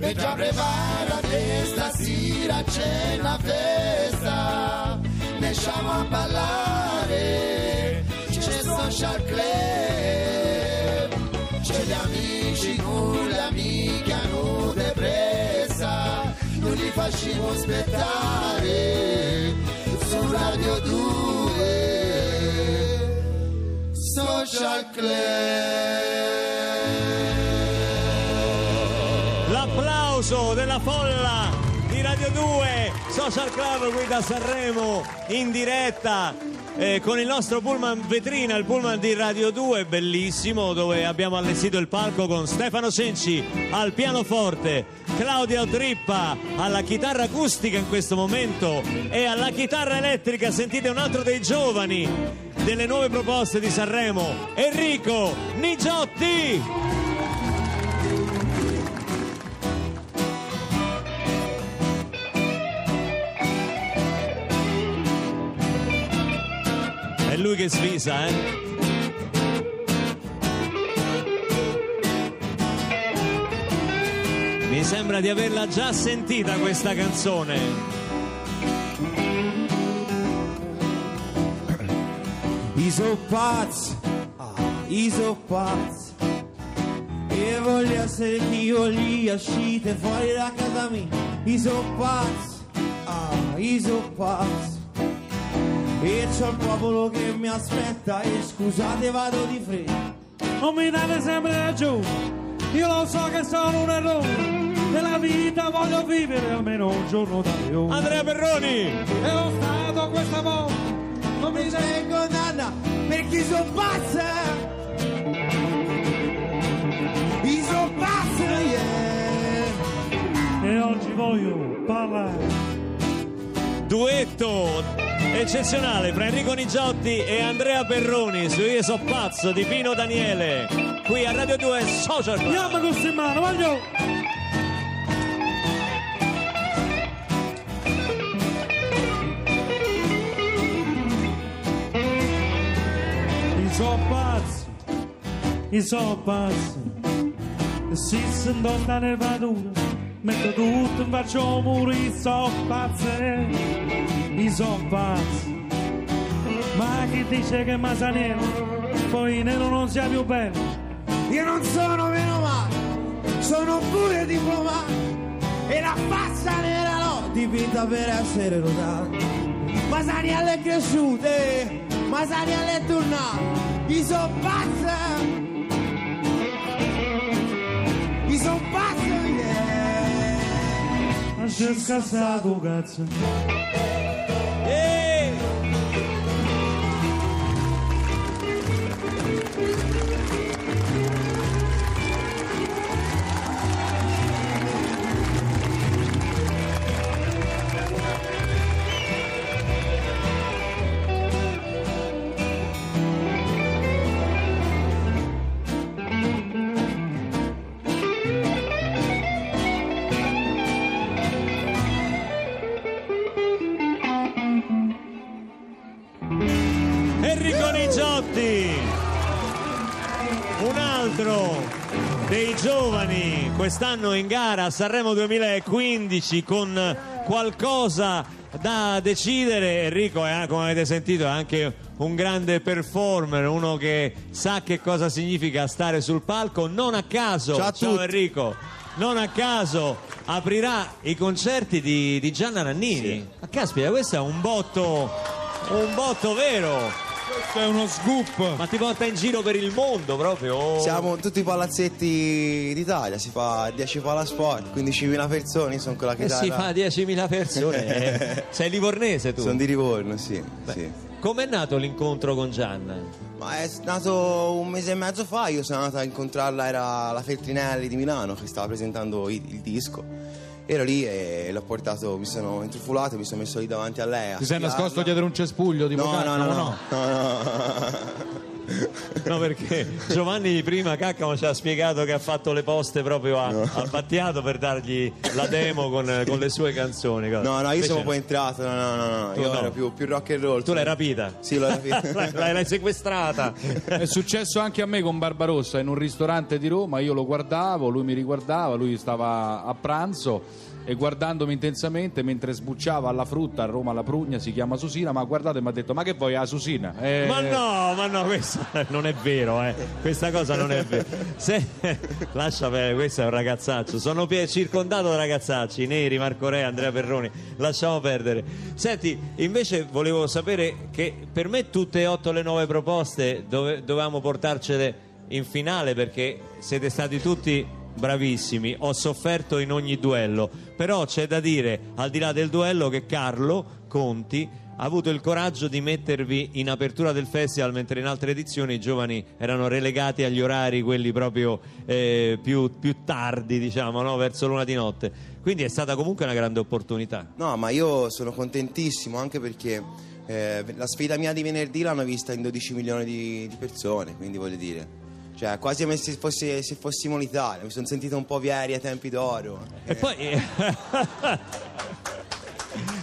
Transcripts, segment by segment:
e già preparate stasera c'è una festa. Ne siamo a ballare c'è social club. C'è gli amici con le amiche hanno depressa non li facciamo aspettare su Radio 2 Social Club L'applauso della folla di Radio 2 Social Club qui da Sanremo in diretta eh, con il nostro pullman vetrina, il pullman di Radio 2, bellissimo, dove abbiamo allestito il palco con Stefano Senci al pianoforte, Claudia Trippa alla chitarra acustica in questo momento e alla chitarra elettrica. Sentite un altro dei giovani delle nuove proposte di Sanremo, Enrico Nigiotti. Lui che svisa, eh? Mi sembra di averla già sentita questa canzone. I so pazzi, ah, pazzi. E voglio essere io lì uscite fuori da casa mia. I so pazzi, ah, pazzi. E c'è un popolo che mi aspetta e scusate vado di fretta. Non mi date sempre ragione, io lo so che sono un errore. Nella vita voglio vivere almeno un giorno da leone. Andrea Perroni! E lo Stato questa volta non mi sei condanna perché sono pazza. I so pazzi, yeah. E oggi voglio parlare Duetto eccezionale fra Enrico Nigiotti e Andrea Perroni su Io so pazzo di Pino Daniele qui a Radio 2 Social Club. Andiamo con in mano, voglio! I so pazzi, i so pazzi, e si sentono da nervatura, metto tutto in faccio muri, i so pazzi, i so pazzi. Ma chi dice che Masaniello, poi nero non sia più bello? Io non sono meno male, sono pure diplomato e la faccia nera l'ho dipinta per essere rodato. Masaniello è cresciuto, eh, Masaniello è tornato, i so pazza, i so pazza, yeah. Ma c'è scassato cazzo. Enrico quest'anno in gara a Sanremo 2015 con qualcosa da decidere. Enrico è come avete sentito è anche un grande performer uno che sa che cosa significa stare sul palco. Non a caso Ciao a tutti. Enrico non a caso aprirà i concerti di, di Gianna Nannini. Ma caspita questo è un botto un botto vero Questo è uno scoop. ma ti porta in giro per il mondo proprio? Siamo in tutti i palazzetti d'Italia, si fa 10 palasport, 15.000 persone, io sono con la E chitarra. si fa 10.000 persone. eh. Sei livornese tu? Sono di Livorno, sì, sì. Com'è nato l'incontro con Gianna? Ma è nato un mese e mezzo fa, io sono andato a incontrarla, era la Feltrinelli di Milano che stava presentando il, il disco. Ero lì e l'ho portato, mi sono intrufolato, mi sono messo lì davanti a lei. a Ti sei spiarla. nascosto dietro un cespuglio tipo No, no, no, no, no, no. No, perché Giovanni prima Caccamo ci ha spiegato che ha fatto le poste proprio a, al Battiato per dargli la demo con, con le sue canzoni. cosa. No, no, io Invece sono poi entrato, no, no, no, no, Tu io no. ero più, più rock and roll. Tu l'hai rapita? Sì, l'ho rapita. l'hai, l'hai sequestrata. È successo anche a me con Barbarossa in un ristorante di Roma, io lo guardavo, lui mi riguardava, lui stava a pranzo e guardandomi intensamente mentre sbucciava alla frutta a Roma la prugna, si chiama Susina, ma guardate mi ha detto ma che vuoi la Susina? Eh, Ma no, ma no, questo non è vero, eh. Questa cosa non è vera. Se, lascia perdere, questo è un ragazzaccio. Sono circondato da ragazzacci, Neri, Marco Re, Andrea Perroni. Lasciamo perdere. Senti, invece volevo sapere che per me tutte e otto le nuove proposte dove, dovevamo portarcele in finale perché siete stati tutti bravissimi. Ho sofferto in ogni duello, però c'è da dire, al di là del duello, che Carlo Conti ha avuto il coraggio di mettervi in apertura del festival mentre in altre edizioni i giovani erano relegati agli orari quelli proprio eh, più, più tardi diciamo no? verso l'una di notte quindi è stata comunque una grande opportunità No, ma io sono contentissimo anche perché eh, la sfida mia di venerdì l'hanno vista in 12 milioni di, di persone, quindi voglio dire. Cioè, quasi come se, fosse- se fossimo l'Italia, mi sono sentito un po' Vieri ai tempi d'oro. e poi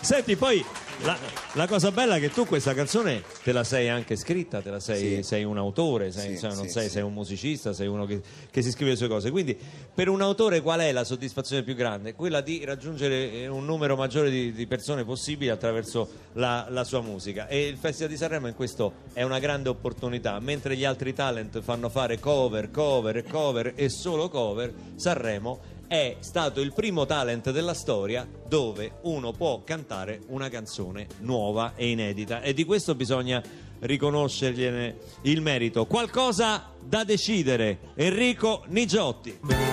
senti poi la, la cosa bella è che tu questa canzone te la sei anche scritta, te la sei, Sì. sei un autore, sei, Sì, non sì, sei, sei un musicista, sei uno che, che si scrive le sue cose. Quindi per un autore qual è la soddisfazione più grande? Quella di raggiungere eh, un numero maggiore di, di persone possibile attraverso la, la sua musica. E il Festival di Sanremo in questo è una grande opportunità. Mentre gli altri talent fanno fare cover, cover cover e solo cover, Sanremo è stato il primo talent della storia dove uno può cantare una canzone nuova e inedita e di questo bisogna riconoscergliene il merito. Qualcosa da decidere. Enrico Nigiotti.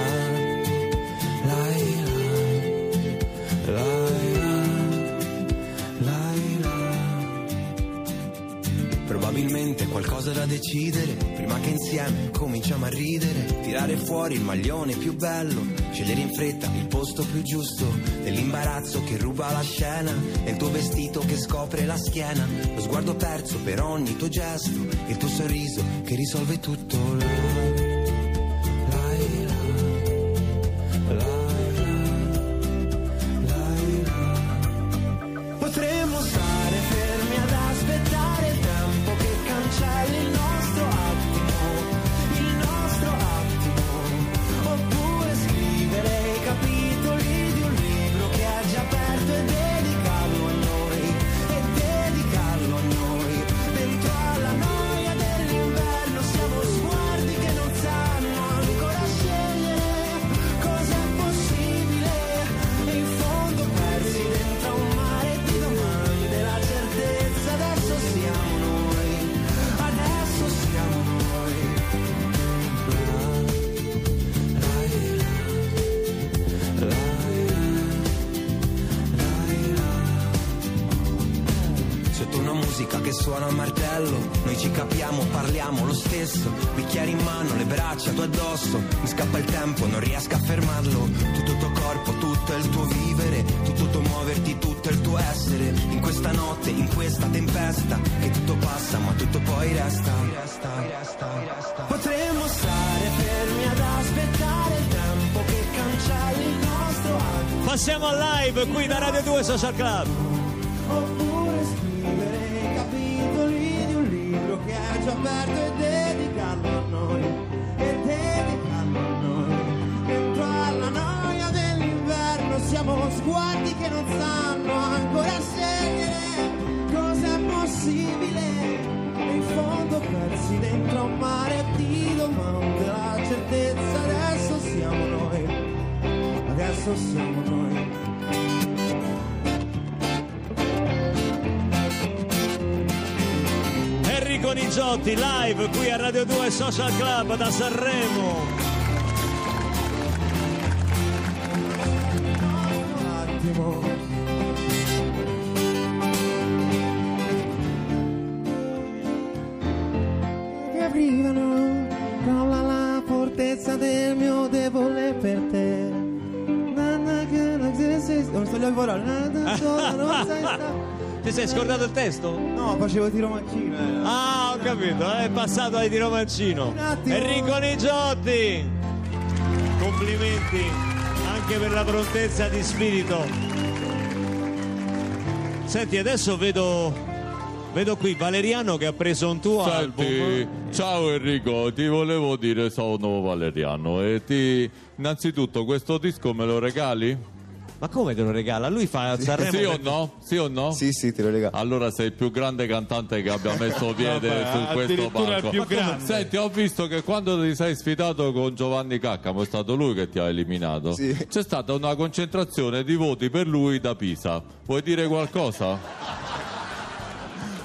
Qualcosa da decidere. Prima che insieme cominciamo a ridere Tirare fuori il maglione più bello Scegliere in fretta il posto più giusto. Dell'imbarazzo che ruba la scena il tuo vestito che scopre la schiena. Lo sguardo perso per ogni tuo gesto Il tuo sorriso che risolve tutto parliamo lo stesso. Bicchieri in mano, le braccia tu addosso. Mi scappa il tempo, non riesco a fermarlo. Tutto il tuo corpo, tutto il tuo vivere. Tutto il tuo muoverti, tutto il tuo essere. In questa notte, in questa tempesta Che tutto passa ma tutto poi resta. Potremmo stare fermi ad aspettare il tempo che cancelli il nostro attimo Passiamo al live qui da Radio 2 Social Club. Già aperto e dedicarlo a noi, e dedicarlo a noi. Dentro alla noia dell'inverno siamo sguardi che non sanno ancora scegliere cosa è possibile. In fondo persi dentro un mare di domande, la certezza adesso siamo noi, adesso siamo noi. Enrico Nigiotti live qui a Radio 2 Social Club da Sanremo. attimo. Che aprivano crolla la fortezza del mio debole per te. Non Non sto le parole, nanna sola non sai sta- Ti sei scordato il testo? No, facevo tiro mancino. eh. Ah, ho capito, è passato ai tiro mancino. Un attimo. Enrico Nigiotti. Complimenti anche per la prontezza di spirito. Senti, adesso vedo vedo qui Valeriano che ha preso un tuo Senti, album. ciao Enrico, ti volevo dire sono Valeriano e ti innanzitutto questo disco me lo regali? Ma come te lo regala? Lui fa a Sanremo. Sì o no? Sì o no? Sì, sì, te lo regalo. Allora sei il più grande cantante che abbia messo piede Vabbè, su questo palco. più grande. Senti, ho visto che quando ti sei sfidato con Giovanni Caccamo è stato lui che ti ha eliminato. Sì. C'è stata una concentrazione di voti per lui da Pisa. Vuoi dire qualcosa?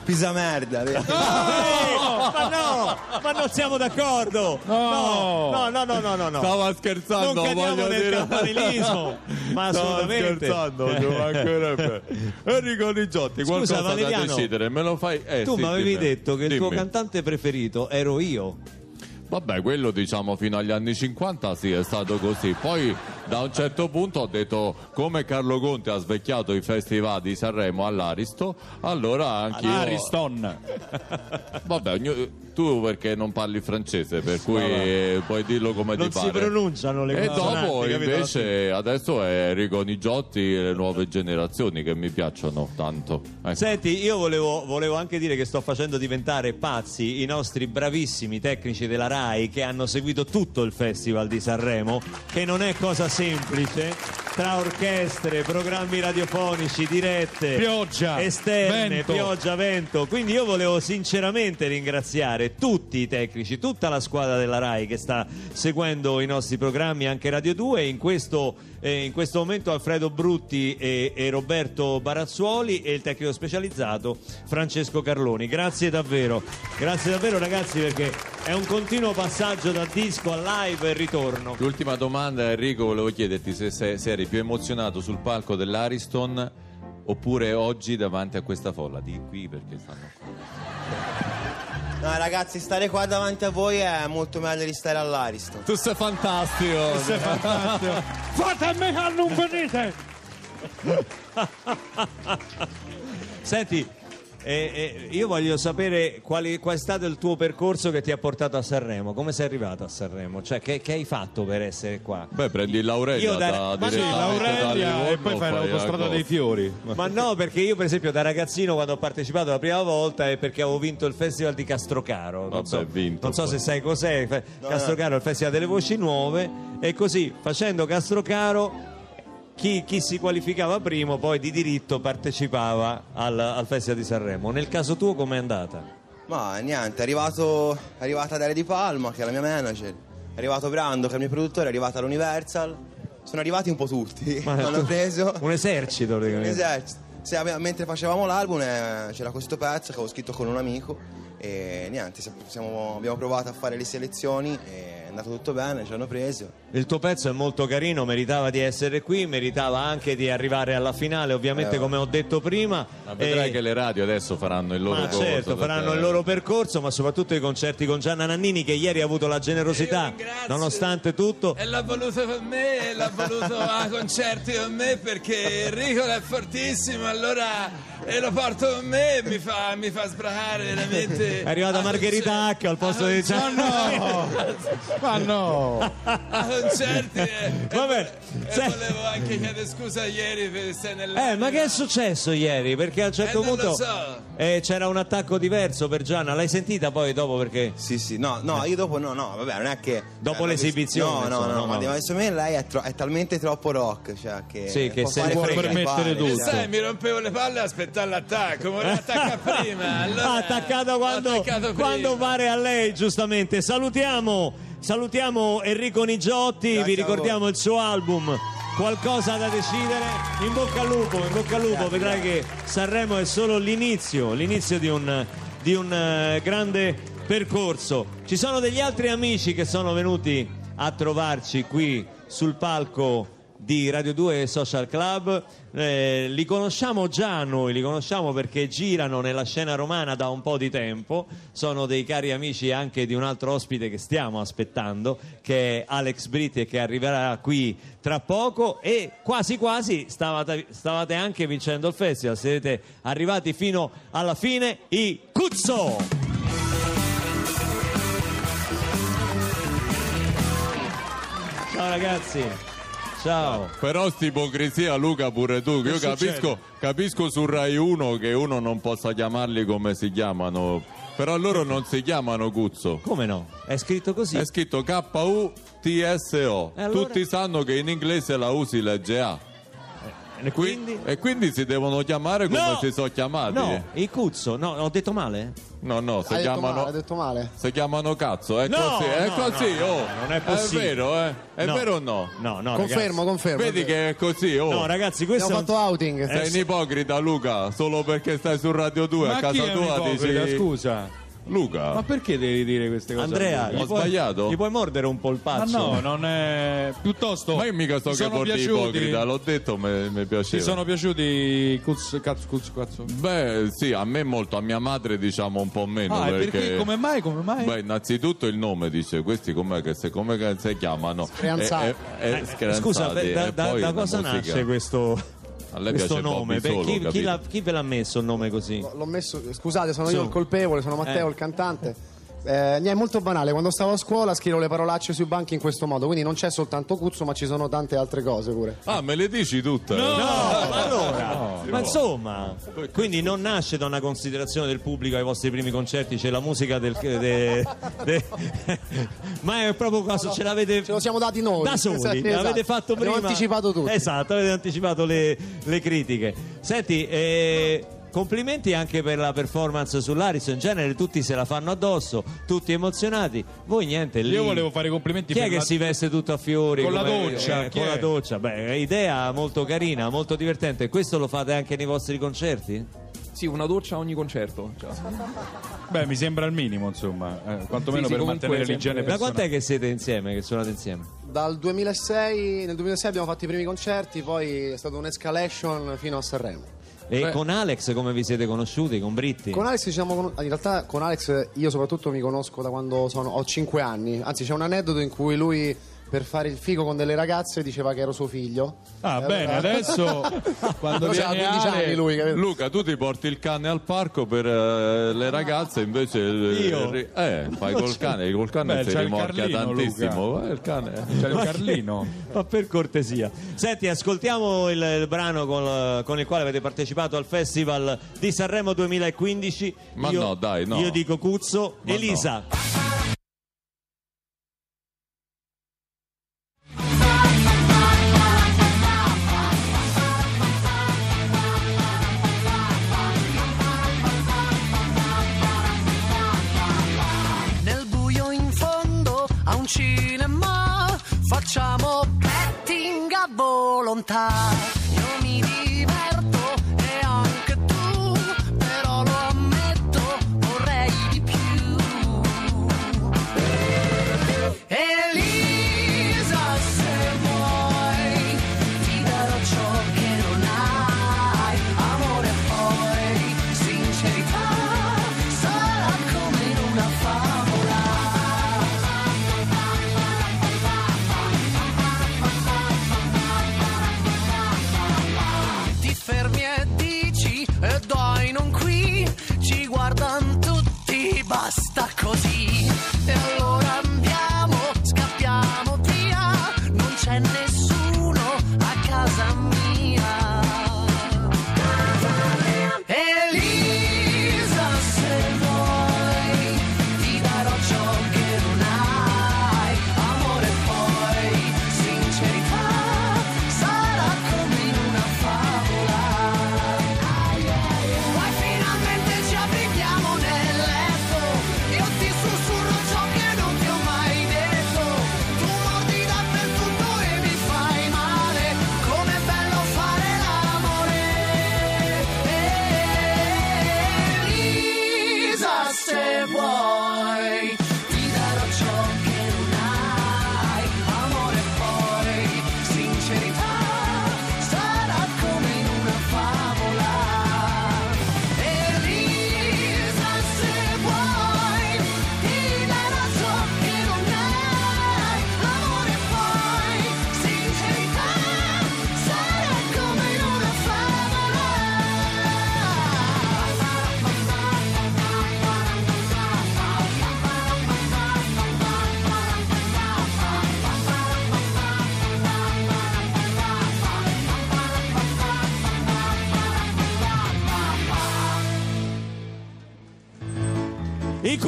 Pisa merda. Eh, ma no, ma non siamo d'accordo. No. no, no, no, no, no. no. Stava scherzando, Non cadiamo voglio nel dire. campanilismo, ma Stavo assolutamente. scherzando, ci mancherebbe. Enrico Nigiotti, qualcosa da Valeriano, decidere, me lo fai? Eh, Tu sì, mi avevi dimmi. detto che il tuo Dimmi. cantante preferito ero io. Vabbè, quello diciamo fino agli anni 50 sì, è stato così. Poi da un certo punto ho detto come Carlo Conte ha svecchiato i festival di Sanremo all'Aristo, allora anch'io... Ariston. Vabbè, ognu- tu perché non parli francese, per cui eh, puoi dirlo come Non ti si pare. pronunciano le E consonanti, dopo invece adesso è Enrico Nigiotti e le nuove generazioni che mi piacciono tanto. Ecco. Senti, io volevo, volevo anche dire che sto facendo diventare pazzi i nostri bravissimi tecnici della RAI che hanno seguito tutto il Festival di Sanremo, che non è cosa semplice, tra orchestre, programmi radiofonici, dirette, Pioggia, esterne, vento. pioggia, vento. Quindi io volevo sinceramente ringraziare tutti i tecnici, tutta la squadra della RAI che sta seguendo i nostri programmi, anche Radio 2, in questo, eh, in questo momento Alfredo Brutti e, e Roberto Barazzuoli e il tecnico specializzato Francesco Carloni. Grazie davvero, grazie davvero ragazzi perché è un continuo passaggio da disco a live e ritorno. L'ultima domanda Enrico, volevo chiederti se, se- se eri più emozionato sul palco dell'Ariston oppure oggi davanti a questa folla. Di qui perché stanno qua. No, ragazzi, stare qua davanti a voi è molto meglio di stare all'Ariston. Tu sei fantastico! Fate a me che non venite! Senti, eh, eh, io voglio sapere quali- qual è stato il tuo percorso che ti ha portato a Sanremo, come sei arrivato a Sanremo, cioè che, che hai fatto per essere qua? Beh, prendi l'Aurelia Io da- da, sì, L'Aurelia e poi fai l'autostrada la dei fiori. Ma no, perché io per esempio da ragazzino quando ho partecipato la prima volta è perché avevo vinto il festival di Castrocaro. Non Vabbè, so, vinto, non so poi. se sai cos'è. Fe- Castrocaro è il festival delle voci nuove e così facendo Castrocaro chi, chi si qualificava primo poi di diritto partecipava al, al festival di Sanremo. Nel caso tuo com'è andata? Ma niente, è arrivato, è arrivata Daria Di Palma, che è la mia manager, è arrivato Brando, che è il mio produttore, è arrivata all'Universal. Sono arrivati un po' tutti. Ma Hanno preso Un esercito un praticamente. esercito. Sì, ave- mentre facevamo l'album eh, c'era questo pezzo che avevo scritto con un amico e niente, siamo- abbiamo provato a fare le selezioni e è andato tutto bene, ci hanno preso. Il tuo pezzo è molto carino, meritava di essere qui, meritava anche di arrivare alla finale, ovviamente Eh, come ho detto prima. Ma vedrai Eh, che le radio adesso faranno il loro Ma corso. certo, faranno perché- il loro percorso, ma soprattutto i concerti con Gianna Nannini che ieri ha avuto la generosità, nonostante tutto. E l'ha voluto con me, e l'ha voluto a concerti con me perché Enrico è fortissimo, allora e lo porto con me e mi fa, mi fa sbracare veramente. È arrivata Margherita H al posto di Gianna. No! Ma no! a concerti e, Vabbè, e se- volevo anche chiedere scusa ieri per stare nella Eh, ma che è successo ieri? Perché a un certo Eh, non punto lo so. Eh, c'era un attacco diverso per Gianna. L'hai sentita poi dopo perché? Sì, sì, no, no, io dopo no, no, vabbè, non è che... Dopo eh, l'esibizione, No, no, insomma, no, no, ma no. ma secondo me lei è, tro- è talmente troppo rock, cioè che... Sì, che può se fare ne che permettere tutto. cioè. Sai, mi rompevo le palle a aspettare l'attacco, ma attacca prima. Allora, Ha attaccato quando, attaccato quando pare a lei, giustamente. Salutiamo, salutiamo Enrico Nigiotti, Grazie vi ricordiamo il suo album. Qualcosa da decidere? In bocca al lupo, in bocca al lupo, vedrai che Sanremo è solo l'inizio, l'inizio di un, di un eh, grande percorso. Ci sono degli altri amici che sono venuti a trovarci qui sul palco di Radio 2 Social Club. Eh, li conosciamo già noi, li conosciamo perché girano nella scena romana da un po' di tempo. Sono dei cari amici anche di un altro ospite che stiamo aspettando, che è Alex Britti e che arriverà qui tra poco. E quasi quasi stavate, stavate anche vincendo il festival. Siete arrivati fino alla fine i Cuzzo! Ciao ragazzi, ciao. Però sta ipocrisia, Luca, pure tu. che Io capisco, capisco su Rai 1 che uno non possa chiamarli come si chiamano. Però loro non si chiamano Cuzzo. Come no? È scritto così. È scritto K-U-T-S-O. Allora? Tutti sanno che in inglese la U si legge A. E quindi? E quindi si devono chiamare come No! si sono chiamati. No, i Cuzzo, no, ho detto male? No, no, si Hai detto chiamano. male, hai detto male. Si chiamano cazzo, è No, così, è no, così, no, oh. no, non è possibile. vero, eh? È No. vero o no? No, no, confermo, confermo. Vedi che è così, oh. ragazzi. No, ragazzi, questo Abbiamo è un- fatto outing. Sei un ipocrita, Luca, solo perché stai su Radio 2 a Ma chi casa è un tua ipocrita, dici scusa? Luca. Ma perché devi dire queste cose? Andrea, Ho puoi- sbagliato? Gli puoi mordere un Ma polpaccio? no, non è. Piuttosto. Ma io mica so mi che porti ipocrita, l'ho detto, mi mi Ti piaceva. sono piaciuti. Cuzzo, cazzo, cuzzo, cazzo. Beh, sì, a me molto, a mia madre diciamo un po' meno Ah, perché... perché? Come mai? Come mai? Beh, innanzitutto il nome dice, questi com'è che se, come che si chiamano? Screanzati. Eh, eh, eh, Scusa, beh, da, da- da cosa musica. nasce questo, A lei questo piace nome? Beh, solo, chi, chi chi ve l'ha messo il nome così? L'ho messo, scusate, sono Su. io il colpevole, sono Matteo Eh. il cantante. Eh, è molto banale, quando stavo a scuola scrivo le parolacce sui banchi in questo modo, quindi non c'è soltanto Cuzzo, ma ci sono tante altre cose pure. Ah, me le dici tutte? No, ma allora, No. ma insomma, quindi non nasce da una considerazione del pubblico ai vostri primi concerti, c'è la musica del, de- de- ma è proprio cosa ce l'avete Ce lo siamo dati noi. da soli, Esatto. l'avete fatto prima. Abbiamo anticipato tutto. Esatto, avete anticipato le, le critiche. Senti, eh, complimenti anche per la performance sull'Aris, in genere tutti se la fanno addosso, tutti emozionati. Voi niente lì. Io volevo fare i complimenti Chi è per che la- si veste tutto a fiori? Con la doccia, eh, chi con è? la doccia. Beh, è idea molto carina, molto divertente. Questo lo fate anche nei vostri concerti? Sì, una doccia a ogni concerto. Cioè, Beh, mi sembra il minimo, insomma. eh, quantomeno Sì, sì, per mantenere l'igiene Da personale. quant'è che siete insieme, che suonate insieme? Dal 2006, nel 2006 abbiamo fatto i primi concerti, poi è stata un'escalation fino a Sanremo. E Beh. con Alex come vi siete conosciuti? Con Britti? Con Alex ci siamo con- in realtà con Alex io soprattutto mi conosco da quando sono- ho 5 anni, anzi c'è un aneddoto in cui lui per fare il figo con delle ragazze diceva che ero suo figlio. Ah, E bene, allora- adesso quando viene 15 Ale- anni lui, capito? Luca, tu ti porti il cane al parco per eh, le ragazze, invece Io? eh, fai col cane, col cane Beh, si rimorchia Carlino, tantissimo. Eh, il cane. C'è il Carlino. Ma per cortesia. Senti, ascoltiamo il, il brano con, con il quale avete partecipato al Festival di Sanremo 2015. Ma Io- no, dai, no. Io dico Cuzzo. Ma Elisa. Nel facciamo petting a volontà.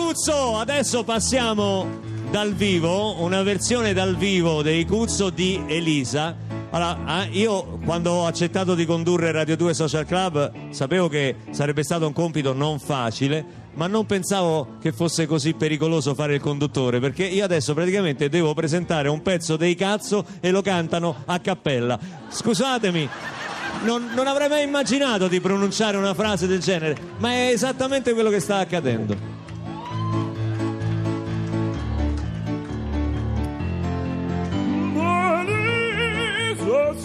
Cuzzo, adesso passiamo dal vivo, una versione dal vivo dei Cuzzo di Elisa. Allora, ah, io quando ho accettato di condurre Radio 2 Social Club sapevo che sarebbe stato un compito non facile, ma non pensavo che fosse così pericoloso fare il conduttore, perché io adesso praticamente devo presentare un pezzo dei cazzo e lo cantano a cappella. Scusatemi, non, non avrei mai immaginato di pronunciare una frase del genere, ma è esattamente quello che sta accadendo.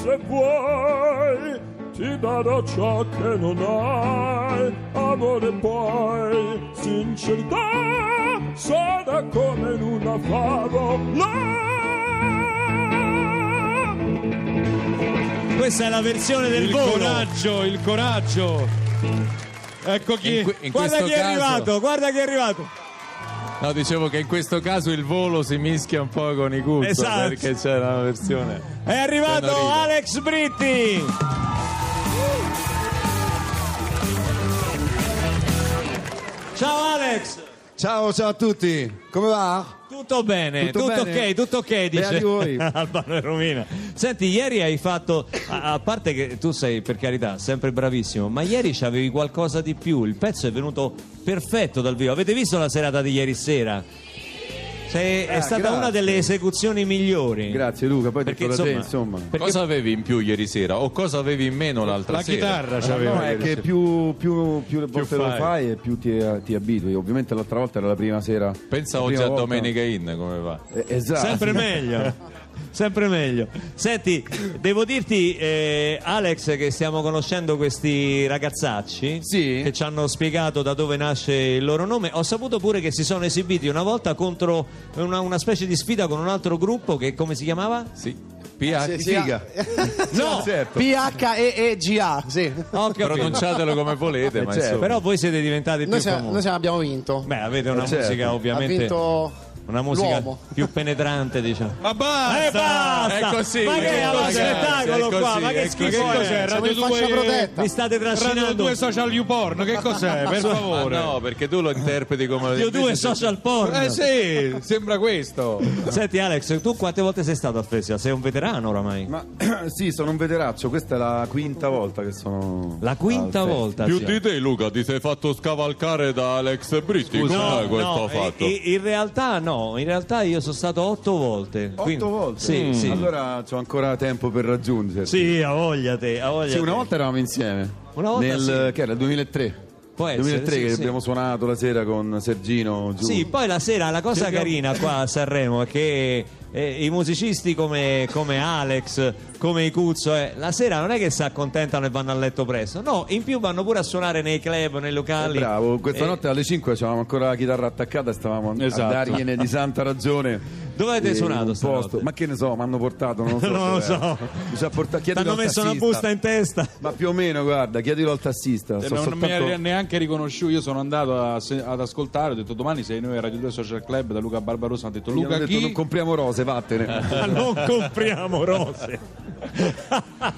Se vuoi, ti darò ciò che non hai, amore poi, sincerità, sarà come in una favola. Questa è la versione del Il volo. coraggio, il coraggio. Ecco chi. In, in Guarda chi è caso, arrivato, guarda chi è arrivato. No, dicevo che in questo caso il volo si mischia un po' con i Cuzzo Esatto. perché c'è una versione. È arrivato. Alex Britti. Ciao Alex. Ciao, ciao a tutti, come va? Tutto bene, tutto, Tutto bene? ok, tutto ok, dice voi. Albano e Romina. Senti, ieri hai fatto, a, a parte che tu sei per carità sempre bravissimo, ma ieri c'avevi qualcosa di più, il pezzo è venuto perfetto dal vivo. Avete visto la serata di ieri sera? Sei- è Ah, stata grazie. una delle esecuzioni migliori. Grazie Luca, poi Perché, detto da te, insomma, insomma. Perché- Cosa avevi in più ieri sera o cosa avevi in meno l'altra La sera? chitarra No, è che più, più, più le volte lo fai. e più ti, ti abitui. Ovviamente l'altra volta era la prima sera. Pensa la oggi a volta. Domenica In come va. Eh, esatto. Sempre meglio. Sempre meglio. Senti, devo dirti, eh, Alex, che stiamo conoscendo questi ragazzacci Sì. che ci hanno spiegato da dove nasce il loro nome. Ho saputo pure che si sono esibiti una volta contro una, una specie di sfida con un altro gruppo che come si chiamava? Sì. PH. Sì, Figa. No! certo. P-H-E-E-G-A, sì. Capito. Pronunciatelo come volete, ma certo. Però voi siete diventati più Noi, siamo- famosi. noi siamo- abbiamo vinto. Beh, avete una Eh, certo. musica Ha ovviamente. vinto Una musica l'uomo. più penetrante, diciamo. Ma basta! Eh, basta! È così, ma che è lo così, spettacolo è qua? così, Ma che schifo Che cos'è? Radio in fascia 2 protetta. Vi state Radio trascinando 2 social you porn, che cos'è? Per favore. no, perché tu lo interpreti come Radio 2 invece- social porn. Eh sì, sembra questo. Senti Alex, tu quante volte sei stato al festival? Sei un veterano oramai? Ma sì, sono un veteraccio, questa è la quinta volta che sono. La quinta al volta. Più di te, Luca, ti sei fatto scavalcare da Alex Britti. No, questo no, fatto? i- in realtà no, in realtà io sono stato otto volte. Otto quindi- volte? Sì, Mm. sì. Allora c'ho ancora tempo per raggiungere. Sì, a voglia te, a voglia Sì, una te. volta eravamo insieme. Una volta Nel, sì. Che era il 2003. Può essere, 2003 sì, che sì. abbiamo suonato la sera con Sergino giù. Sì, poi la sera la cosa carina qua a Sanremo è che eh, i musicisti come, come Alex, come i Cuzzo, eh, la sera non è che si accontentano e vanno a letto presto, no, in più vanno pure a suonare nei club, nei Eh, locali. bravo, questa Eh, notte alle 5 avevamo ancora la chitarra attaccata e stavamo Esatto. a dargliene di santa ragione. Dove avete Eh, suonato posto. Ma che ne so, mi hanno portato, non lo so. Non lo so. Ha portato, Ti chiedilo hanno al messo una tassista. busta in testa. Ma più o meno, guarda, chiedilo al tassista. E so non mi ha neanche riconosciuto. Io sono andato a ad ascoltare. Ho detto domani sei noi a Radio 2 Social Club da Luca Barbarossa. Hanno detto Luca detto, chi? non compriamo rose, vattene. Ma non compriamo rose.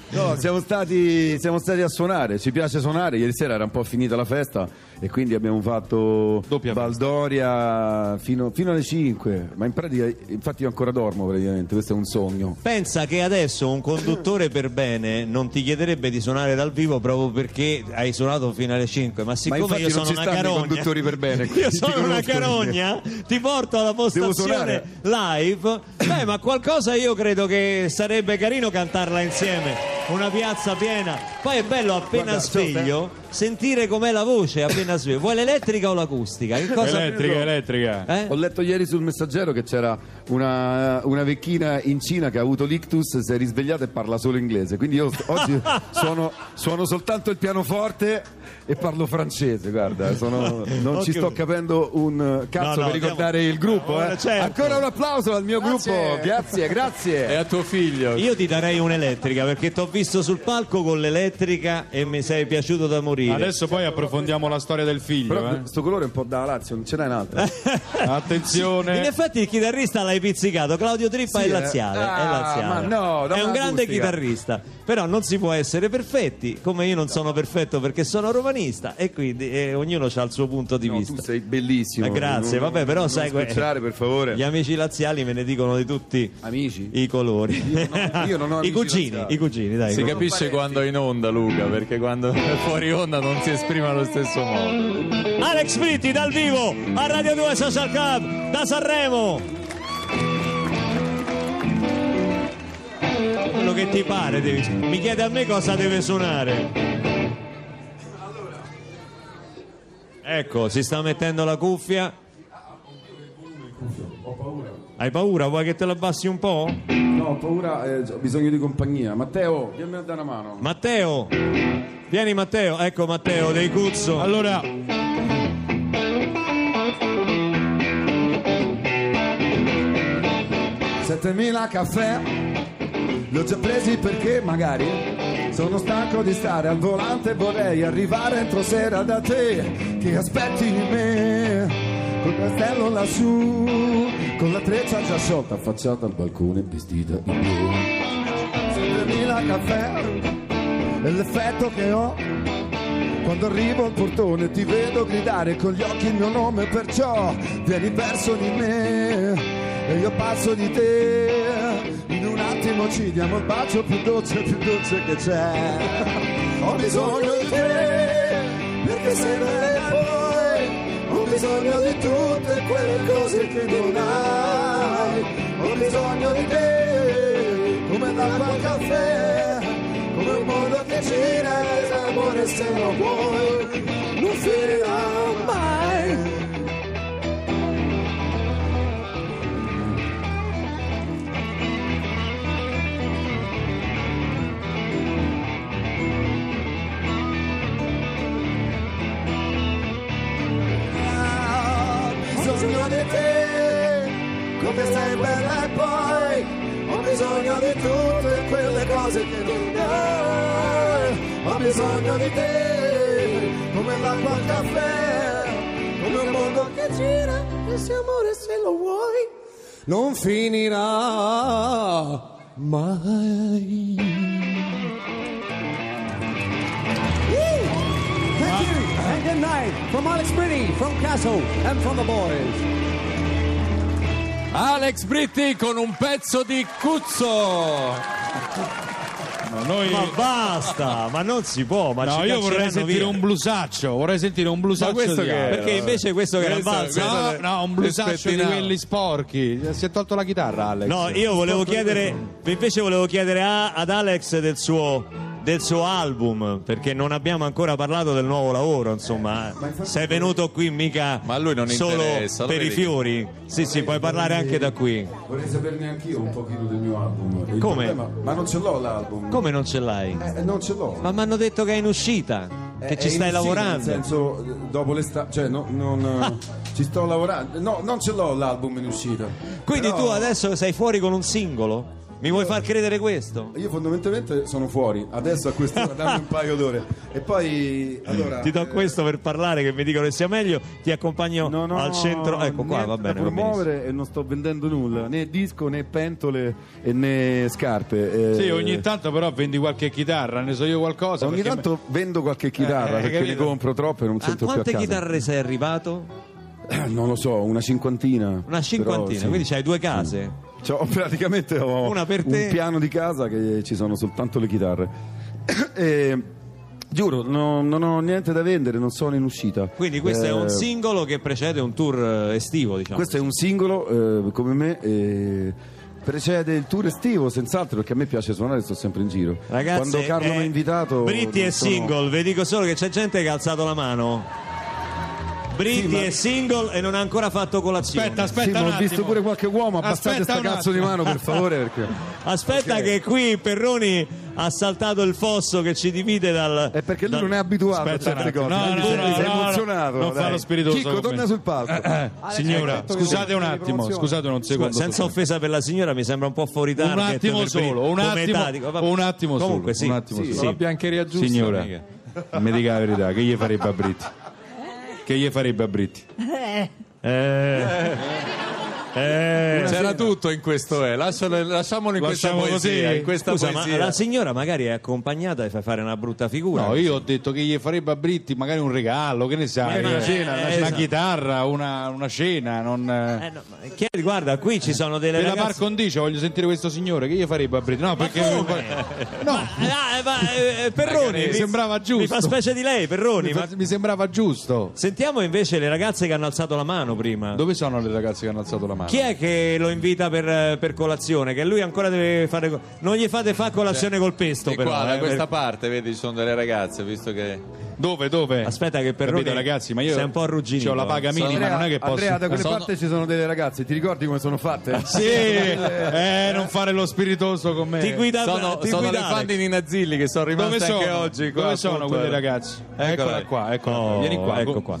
No, siamo stati, siamo stati a suonare, ci piace suonare, ieri sera era un po' finita la festa e quindi abbiamo fatto Doppia. Baldoria fino, fino alle 5, ma in pratica, infatti io ancora dormo praticamente, questo è un sogno. Pensa che adesso un conduttore per bene non ti chiederebbe di suonare dal vivo proprio perché hai suonato fino alle 5, ma siccome infatti io sono una carogna, conduttori per bene, io sono una carogna, ti porto alla postazione live. Beh, ma qualcosa io credo che sarebbe carino cantarla insieme, una piazza piena. Poi è bello appena Guarda, sveglio sentire com'è la voce appena sveglio. Vuoi l'elettrica o l'acustica? Che cosa Elettrica, elettrica. Eh? Ho letto ieri sul messaggero che c'era una, una vecchina in Cina che ha avuto l'ictus, si è risvegliata e parla solo inglese. Quindi io oggi suono, suono soltanto il pianoforte e parlo francese. Guarda, sono- non ci sto capendo un cazzo No, no, per ricordare andiamo- il gruppo. Eh. certo. Ancora un applauso al mio Grazie. gruppo. Grazie, grazie. E a tuo figlio. Io ti darei un'elettrica perché ti ho visto sul palco con l'elettrica e mi sei piaciuto da morire. Adesso poi approfondiamo la storia del figlio. Però eh. colore è un po' da Lazio, non ce n'è un'altra. In Attenzione. effetti il chitarrista l'hai pizzicato, Claudio Trippa Sì, è eh. laziale, è Ah, laziale. ma no, è un grande acustica. chitarrista, però non si può essere perfetti, come io non sono perfetto perché sono romanista e quindi eh, ognuno ha il suo punto di No, vista. tu sei bellissimo. Eh, grazie, Non- vabbè, però non sai que- scocciare, per favore. Gli amici laziali me ne dicono di tutti Amici? i colori. io non ho I cugini, laziali. i cugini, dai. Si capisce quando è in onda Luca, perché quando è fuori onda non si esprime allo stesso modo. Alex Britti dal vivo a Radio 2 Social Club da Sanremo. Quello che ti pare, devi- mi chiede a me cosa deve suonare. Ecco, si sta mettendo la cuffia. Hai paura? Vuoi che te la abbassi un po'? No, ho paura, eh, ho bisogno di compagnia. Matteo, vieni a dare una mano. Matteo, vieni Matteo, ecco Matteo dei Cuzzo. Allora, 7000 caffè, li ho già presi perché magari sono stanco di stare al volante e vorrei arrivare entro sera da te. Che aspetti me col castello lassù con la treccia già sciolta affacciata al balcone vestita di blu. 7000 caffè è l'effetto che ho. Quando arrivo al portone ti vedo gridare con gli occhi il mio nome perciò vieni verso di me e io passo di te attimo ci diamo il bacio più dolce più dolce che c'è. Ho bisogno di te perché sei bella e poi ho bisogno di tutte quelle cose che non hai. Ho bisogno di te come l'acqua al caffè come un mondo che gira l'amore se lo vuoi non finirà mai come sei bella e poi ho bisogno di tutte quelle cose che non hai. Ho bisogno di te, come l'acqua al caffè, come un mondo che gira, e amore se lo vuoi, non finirà mai. Thank you and good night from Alex Britti, from Castle, and from the boys. Alex Britti con un pezzo di Cuzzo. no, noi... Ma basta, ma non si può. Ma No, ci io vorrei sentire via. un blusaccio, vorrei sentire un blusaccio di che? Perché invece questo che era balzo. No, no, un blusaccio di quelli sporchi. Si è tolto la chitarra, Alex. No, io volevo chiedere, invece volevo chiedere a- ad Alex del suo, del suo album, perché non abbiamo ancora parlato del nuovo lavoro, insomma. Sei venuto qui mica Ma a lui non solo per i fiori. Sì, sì, puoi parlare anche da qui. Vorrei saperne anch'io un pochino del mio album. Il Come? problema- ma non ce l'ho l'album. Come non ce l'hai? Eh, non ce l'ho. Ma mi hanno detto che è in uscita, che Eh, ci è stai in- sì, lavorando. Nel senso, eh, dopo l'estate, cioè, no- non, eh, ci sto lavorando. No, non ce l'ho l'album in uscita. Quindi Però tu adesso sei fuori con un singolo? Mi vuoi far credere questo? Io fondamentalmente sono fuori, adesso a quest'ora dammi un paio d'ore. E poi, allora... Ti do eh, questo per parlare che mi dicono che sia meglio, ti accompagno non ho al centro. Ecco qua, va bene. benissimo. promuovere e non sto vendendo nulla, né disco né pentole e né scarpe. eh. Sì, ogni tanto però vendi qualche chitarra, ne so io qualcosa. Ogni perché tanto vendo qualche chitarra Eh, perché ne capito? compro troppe e non sento più a quante casa. chitarre sei arrivato? Non lo so, una cinquantina. Una cinquantina, Però, sì. quindi c'hai due case. Cioè, praticamente ho Una per te. un piano di casa che ci sono soltanto le chitarre. e, giuro, no- non ho niente da vendere, non sono in uscita. Quindi questo è Eh, un singolo che precede un tour eh, estivo, diciamo. Questo è un singolo eh, come me. eh, precede il tour estivo, senz'altro, perché a me piace suonare sto sempre in giro. Ragazzi, Quando Carlo eh, mi ha invitato. Britti non è sono- single, vi dico solo che c'è gente che ha alzato la mano. Britti Sì, ma- è single e non ha ancora fatto colazione. Aspetta, Sì, aspetta ma un ho visto attimo. pure qualche uomo, abbassate Aspetta sta un cazzo di attimo. mano per favore. Perché... Aspetta Ok. che qui Perroni ha saltato il fosso che ci divide dal... È perché lui dal- non è abituato Aspetta a certe un cose. attimo. No, no, sei- no, sei no, no. emozionato. Non dai. fa lo spiritoso Chicco, torna sul palco. Eh, signora, detto che scusate un attimo, scusate un secondo. Senza soltanto. offesa per la signora mi sembra un po' fuori Un target attimo per solo, un attimo, un attimo Comunque solo, sì, un attimo sì, solo. sì. La biancheria giusta. Signora. Mi dica la verità, che gli farebbe a Britti? Che gli farebbe a Britti? Eh, C'era tutto in questo, eh. Lascialo- lasciamolo in questa Lasciamo poesia. così? In questa Scusa, ma poesia. la signora magari è accompagnata e fa fare una brutta figura. No, io ho detto che gli farebbe a Britti magari un regalo, che ne sai? Una cena, una, una cena. chitarra, una, una cena, non... Eh, no, ma chiedi, guarda, qui ci sono delle Per la par condicio voglio sentire questo signore, che gli farebbe a Britti? No, perché... No, eh, ma, eh, Perroni, mi sembrava giusto. Mi fa specie di lei, Perroni. mi, ma- fa- mi sembrava giusto. Sentiamo invece le ragazze che hanno alzato la mano prima. Dove sono le ragazze che hanno alzato la mano? Chi è che lo invita per, per colazione? Che lui ancora deve fare. co- Non gli fate fare colazione col pesto, E però. qua, da eh, questa per- parte, vedi, ci sono delle ragazze, visto che... Dove, dove? Aspetta, che Perroni. Capito, ragazzi, ma io sei un po' arrugginito. C'ho la paga Sono- minima, non è che posso... Andrea, da quelle Sono- parti ci sono delle ragazze, ti ricordi come sono fatte? Sì, eh, non fare lo spiritoso con me. Ti guida Sono, ti sono guida le Alex. fan di Nina Zilli che sono rimaste Dove sono? anche oggi. qua, Dove sono appunto, quelle ragazze? Eccola Eccola qua, eccola qua. Oh, Vieni qua. Ecco qua.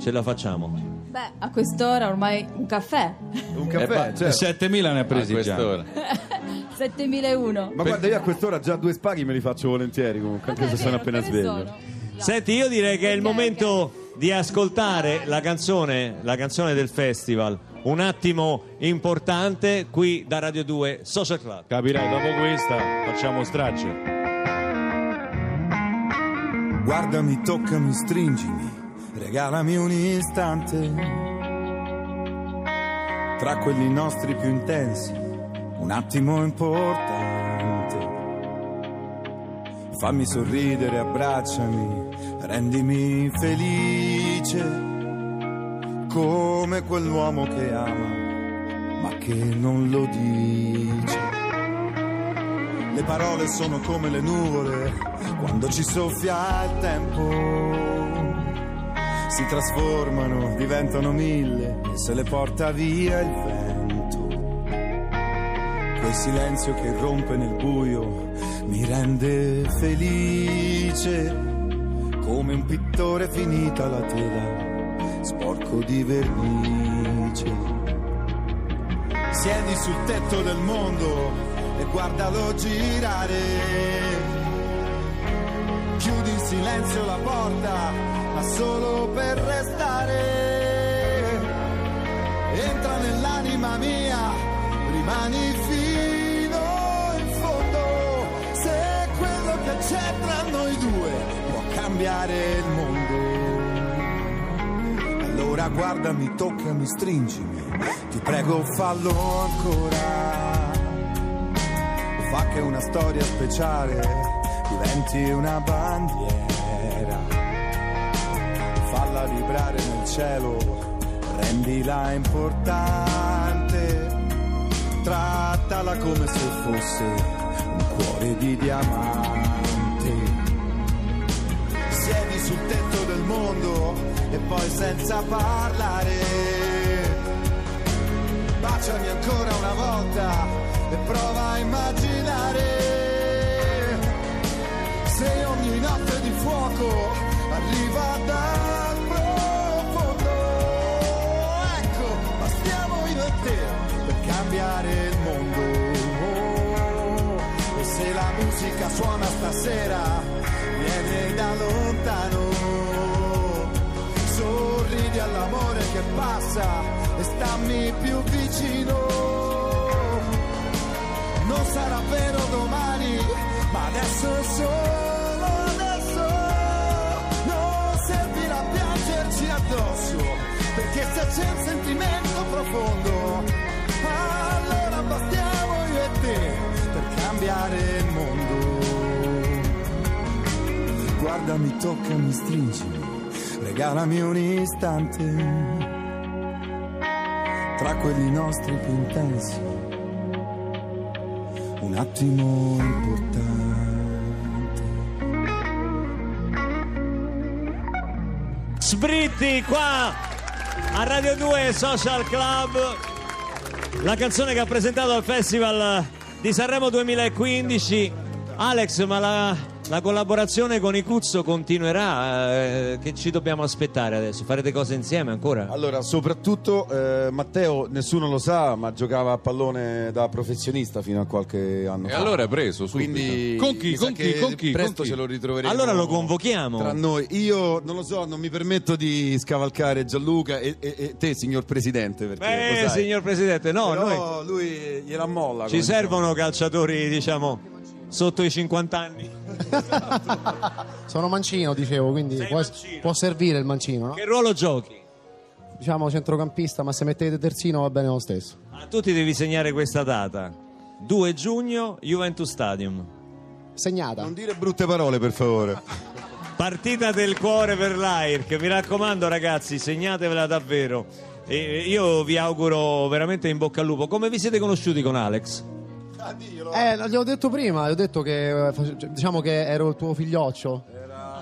Ce la facciamo. Beh, a quest'ora ormai un caffè. Un Eh, caffè, ma- certo. 7.000 ne ha A presi già. quest'ora. 7001. Ma guarda, io a quest'ora già due spaghi me li faccio volentieri comunque, anche Vabbè, se sono vero, appena che ne sveglio. sono? Senti, io direi che è il momento di ascoltare la canzone, la canzone del festival. Un attimo importante qui da Radio 2 Social Club. Capirai, dopo questa facciamo straccio. Guardami, toccami, stringimi, regalami un istante. Tra quelli nostri più intensi, un attimo importante. Fammi sorridere, abbracciami, rendimi felice. Come quell'uomo che ama, ma che non lo dice. Le parole sono come le nuvole quando ci soffia il tempo. Si trasformano, diventano mille e se le porta via il vento. Quel silenzio che rompe nel buio mi rende felice. Come un pittore finita la tela, sporco di vernice. Siedi sul tetto del mondo e guardalo girare. Chiudi in silenzio la porta, solo per restare. Entra nell'anima mia, rimani fino in fondo. Se quello che c'è tra noi due può cambiare il mondo. Allora guardami, toccami, stringimi, ti prego fallo ancora. Fa che una storia speciale diventi una bandiera. Vibrare nel cielo, rendila importante. Trattala come se fosse un cuore di diamante. Siedi sul tetto del mondo e poi senza parlare. Baciami ancora una volta e prova a immaginare se ogni notte di fuoco arriva dal cambiare il mondo. E se la musica suona stasera, viene da lontano. Sorridi all'amore che passa e stammi più vicino. Non sarà vero domani, ma adesso solo adesso. Non servirà piangerci addosso, perché se c'è un sentimento profondo, te per cambiare il mondo. Guardami, toccami, stringimi, regalami un istante. Tra quelli nostri più intensi, un attimo importante. Sbritti qua a Radio 2 Social Club. La canzone che ha presentato al Festival di Sanremo 2015. Alex, ma la, la collaborazione con i Cuzzo continuerà. eh, che ci dobbiamo aspettare adesso? Farete cose insieme ancora? Allora, soprattutto eh, Matteo, nessuno lo sa, ma giocava a pallone da professionista fino a qualche anno E fa. allora è preso subito. Quindi Con chi? Con chi? Con chi? Presto Con chi? ce lo ritroveremo. Allora lo convochiamo. Tra noi. Io non lo so, non mi permetto di scavalcare Gianluca e, e- e te, signor Presidente. Perché Eh, signor Presidente, no, Però noi lui gliela molla. ci servono calciatori, diciamo, sotto i 50 anni. Sono mancino, dicevo, quindi può, mancino. può servire il mancino, no? Che ruolo giochi? Diciamo centrocampista, ma se mettete terzino va bene lo stesso. Ah, tu ti devi segnare questa data. 2 giugno, Juventus Stadium. Segnata. Non dire brutte parole, per favore. Partita del cuore per l'AIRC, mi raccomando ragazzi, segnatevela davvero. E io vi auguro veramente in bocca al lupo. Come vi siete conosciuti con Alex? Eh, gli ho detto prima, gli ho detto che eh, face- diciamo che ero il tuo figlioccio.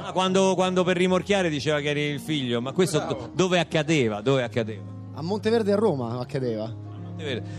Ah, quando, quando per rimorchiare diceva che eri il figlio, ma questo do- dove accadeva? Dove accadeva? A Monteverde a Roma accadeva.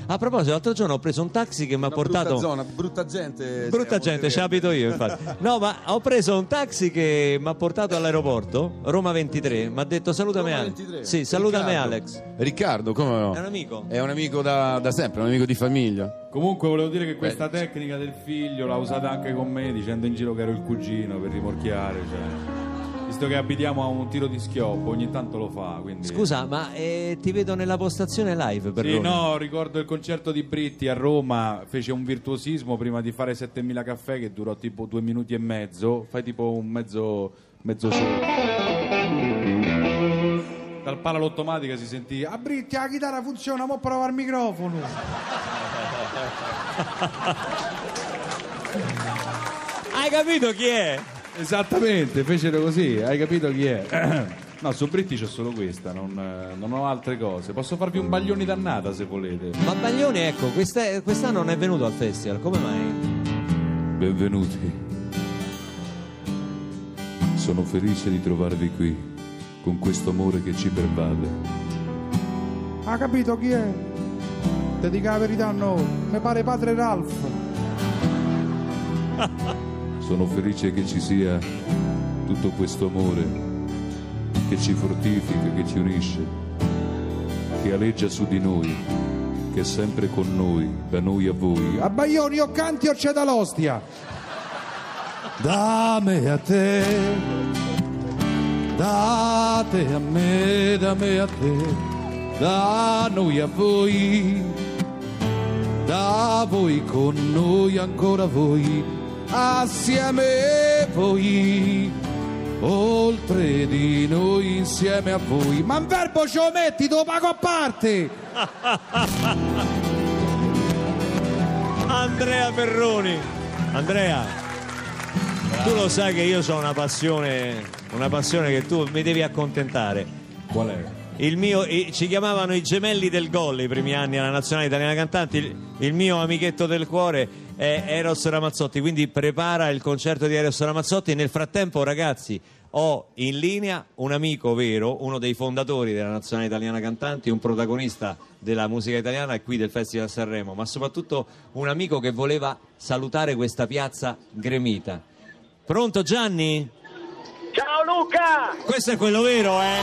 A proposito, l'altro giorno ho preso un taxi che mi ha portato. brutta zona, brutta gente. Brutta gente, ci abito io infatti. No, ma ho preso un taxi che mi ha portato all'aeroporto, Roma 23. Mi ha detto salutami Roma Alex. 23. Sì, salutami Riccardo. Alex. Riccardo, come no? È un amico? È un amico da, da sempre, un amico di famiglia. Comunque volevo dire che questa tecnica del figlio l'ha usata anche con me dicendo in giro che ero il cugino per rimorchiare, cioè. Visto che abitiamo a un tiro di schioppo, ogni tanto lo fa, quindi... Scusa, ma eh, ti vedo nella postazione live per Sì, no, ricordo il concerto di Britti a Roma, fece un virtuosismo prima di fare 7000 caffè che durò tipo due minuti e mezzo, fai tipo un mezzo, mezzo. Dal pala l'automatica si sentì, a Britti la chitarra funziona, mo prova il microfono. Hai capito chi è? Esattamente, fecero così, hai capito chi è? No, su Britti c'è solo questa, non, non ho altre cose. Posso farvi un baglioni dannata se volete. Ma Baglioni, ecco, questa- quest'anno non è venuto al festival, come mai? Benvenuti. Sono felice di trovarvi qui, con questo amore che ci pervade. Ha capito chi è? Ti dica la verità no, mi pare padre Ralph. Sono felice che ci sia tutto questo amore che ci fortifica, che ci unisce, che aleggia su di noi, che è sempre con noi, da noi a voi. A Baglioni o canti o c'è da l'ostia? Da me a te, da te a me, da me a te, da noi a voi, da voi con noi ancora voi, assieme voi, oltre di noi insieme a voi. Ma un verbo ce lo metti, te lo pago a parte! Andrea Perroni. Andrea, tu lo sai che io ho una passione, una passione che tu mi devi accontentare. Qual è? Il mio, ci chiamavano i gemelli del gol i primi anni alla nazionale italiana cantanti. Il mio amichetto del cuore è Eros Ramazzotti. Quindi prepara il concerto di Eros Ramazzotti. Nel frattempo, ragazzi, ho in linea un amico vero, uno dei fondatori della nazionale italiana cantanti, un protagonista della musica italiana e qui del Festival Sanremo, ma soprattutto un amico che voleva salutare questa piazza gremita. Pronto Gianni? Ciao Luca! Questo è quello vero, eh?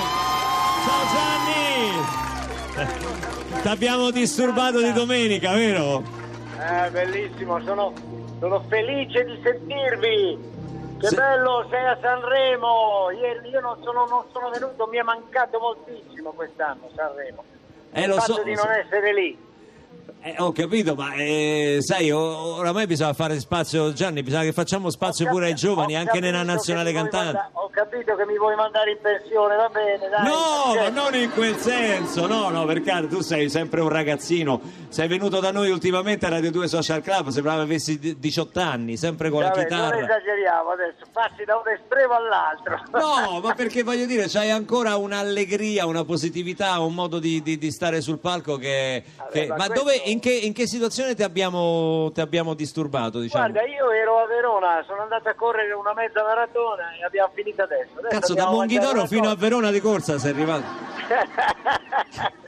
Ciao Gianni! Ti abbiamo disturbato di domenica, vero? Eh, bellissimo, sono, sono felice di sentirvi! Che Se- bello, sei a Sanremo! Ieri io non sono, non sono venuto, mi è mancato moltissimo quest'anno Sanremo. Eh, Il lo fatto so, di non so. essere lì. Eh, ho capito, ma eh, sai, oramai bisogna fare spazio, Gianni, bisogna che facciamo spazio pure ai giovani, anche nella capito nazionale cantante. manda- ho capito che mi vuoi mandare in pensione, va bene, dai. No, ma non in quel senso, no, no, perché tu sei sempre un ragazzino, sei venuto da noi ultimamente a Radio 2 Social Club, sembrava avessi di- 18 anni, sempre con la vabbè, non chitarra. esageriamo adesso, passi da un estremo all'altro. No, ma perché voglio dire, c'hai ancora un'allegria, una positività, un modo di, di- di stare sul palco che... che- ma ma questo- dove, in, che, in che situazione ti abbiamo, ti abbiamo disturbato, diciamo? Guarda, io ero a Verona, sono andato a correre una mezza maratona e abbiamo finito adesso. Adesso Cazzo, da Monghidoro fino a. Verona di corsa sei arrivato.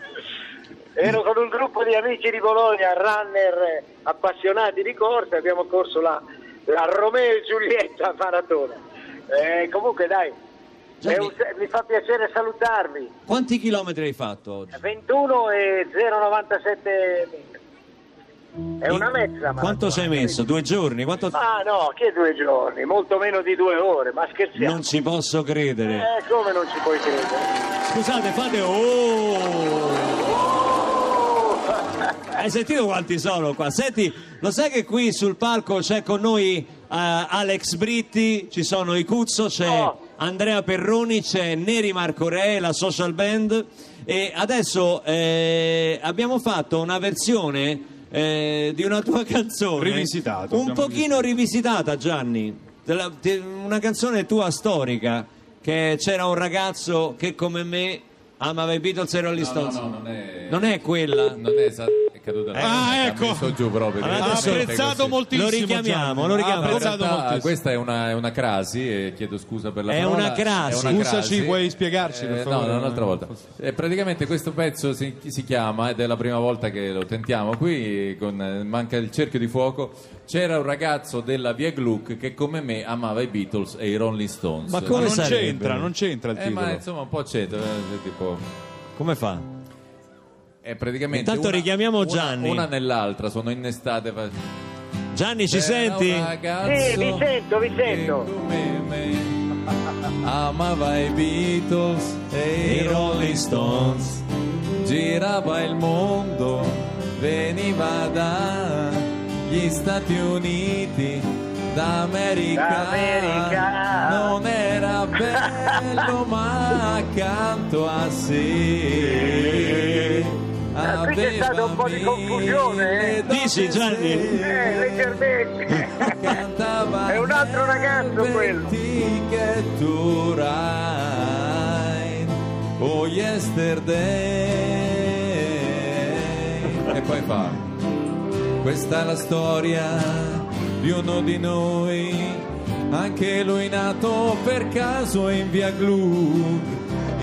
Ero con un gruppo di amici di Bologna, runner appassionati di corsa, abbiamo corso la, la Romeo e Giulietta maratona. Eh, comunque dai, un- mi fa piacere salutarvi. Quanti chilometri hai fatto oggi? 21 e 097 metri. È una mezza. ma- Quanto ci hai messo? Due giorni? Quanto... Ah no, che due giorni, molto meno di due ore, ma scherziamo. Non ci posso credere. Eh, come non ci puoi credere? Scusate, fate oh! Hai sentito quanti sono qua? Senti, lo sai che qui sul palco c'è con noi eh, Alex Britti, ci sono i Cuzzo, c'è Andrea Perroni, c'è Neri Marco Re, la social band e adesso eh, abbiamo fatto una versione eh, di una tua canzone. Rivisitato, un pochino rivisitata Gianni. Della- te- una canzone tua storica che c'era un ragazzo che come me amava i Beatles e Rolling Stones. no, non è- non è quella? Non è è caduta la Ah, ha ecco. messo giù proprio. Allora, direttamente adesso- così. Lo richiamiamo, lo richiamiamo. Ah, realtà questa è una, è una crasi e chiedo scusa per la È parola. una crasi. È una Scusaci, crasi. puoi spiegarci, per Eh, favore? No, no, un'altra volta. Eh, praticamente questo pezzo si, si chiama, ed è la prima volta che lo tentiamo qui, con eh, manca il cerchio di fuoco. C'era un ragazzo della Via Gluck che come me amava i Beatles e i Rolling Stones. Ma come non sarebbe? c'entra, non c'entra il Eh, titolo. ma insomma un po' c'entra, eh, tipo... come fa? È praticamente Intanto una- richiamiamo una- Gianni. Una, nell'altra, sono innestate. fa- Gianni ci C'era senti? ragazzo Sì, vi sento, vi sento. come me amava i Beatles e i Rolling Stones girava il mondo veniva dagli Stati Uniti d'America, D'America. non era bello ma accanto a sé Qui c'è stata un po' di confusione, eh? Dici Gianni? Eh, leggermente. È un altro ragazzo quello. che tu ride oh yesterday e poi fa questa è la storia di uno di noi anche lui nato per caso in via Gluck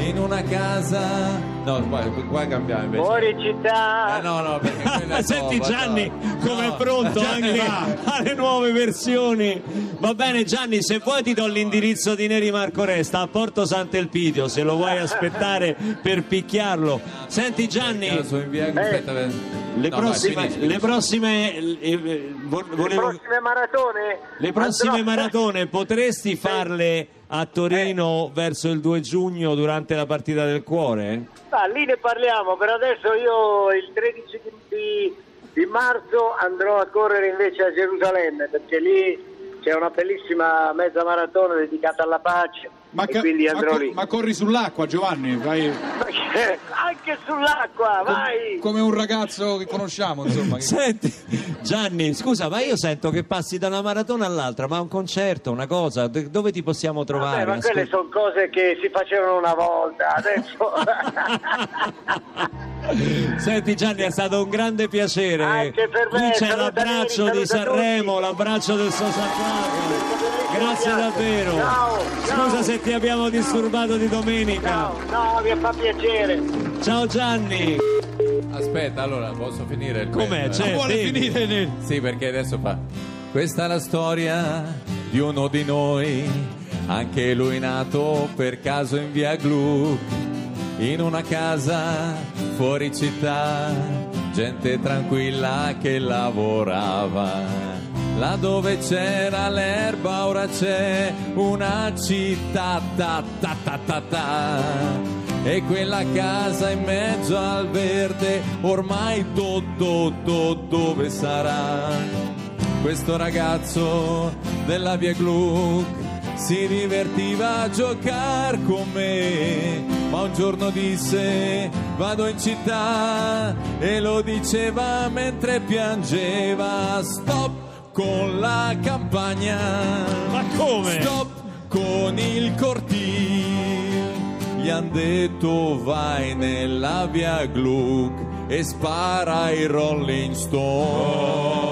in una casa no qua, qua cambiamo invece. Fuori città. eh, no no perché quella è Senti nuova, Gianni no. come è pronto Gianni anche va. alle nuove versioni? Va bene Gianni se vuoi ti do l'indirizzo di Neri Marco Re sta a Porto Sant'Elpidio se lo vuoi aspettare per picchiarlo. Senti Gianni. Caso in via- aspetta, le, no, vai, prossime, finisci. le prossime eh, eh, vo- Le volevo- prossime maratone? le prossime andrò- maratone potresti farle a Torino verso il 2 giugno durante la partita del cuore? Ah, lì ne parliamo, per adesso io il 13 di, di marzo andrò a correre invece a Gerusalemme perché lì c'è una bellissima mezza maratona dedicata alla pace Ma, e ca- quindi ma andrò co- lì. ma corri sull'acqua, Giovanni, vai Anche sull'acqua, vai! come un ragazzo che conosciamo, insomma. che- Senti, Gianni, scusa, ma io sento che passi da una maratona all'altra, ma un concerto, una cosa, d- dove ti possiamo trovare? Vabbè, ma quelle Ascol- sono cose che si facevano una volta, adesso... Senti Gianni, è stato un grande piacere. Anche per me, Qui c'è saluta l'abbraccio di Sanremo, l'abbraccio del Social Club. Grazie davvero. Ciao, ciao. Scusa se ti abbiamo disturbato di domenica. No, mi fa piacere. Ciao Gianni. Aspetta, allora posso finire il Com'è? pezzo? Cioè, Vuole devi- finire nel... Sì, perché adesso fa. Questa è la storia di uno di noi, anche lui nato per caso in via Gluck, in una casa fuori città, gente tranquilla che lavorava. Là dove c'era l'erba ora c'è una città ta ta ta ta ta. E quella casa in mezzo al verde ormai do do do dove sarà? Questo ragazzo della via Gluck si divertiva a giocare con me, ma un giorno disse vado in città e lo diceva mentre piangeva. Stop con la campagna, Ma come? stop con il cortile. Gli han detto vai nella via Gluck e spara ai Rolling Stone.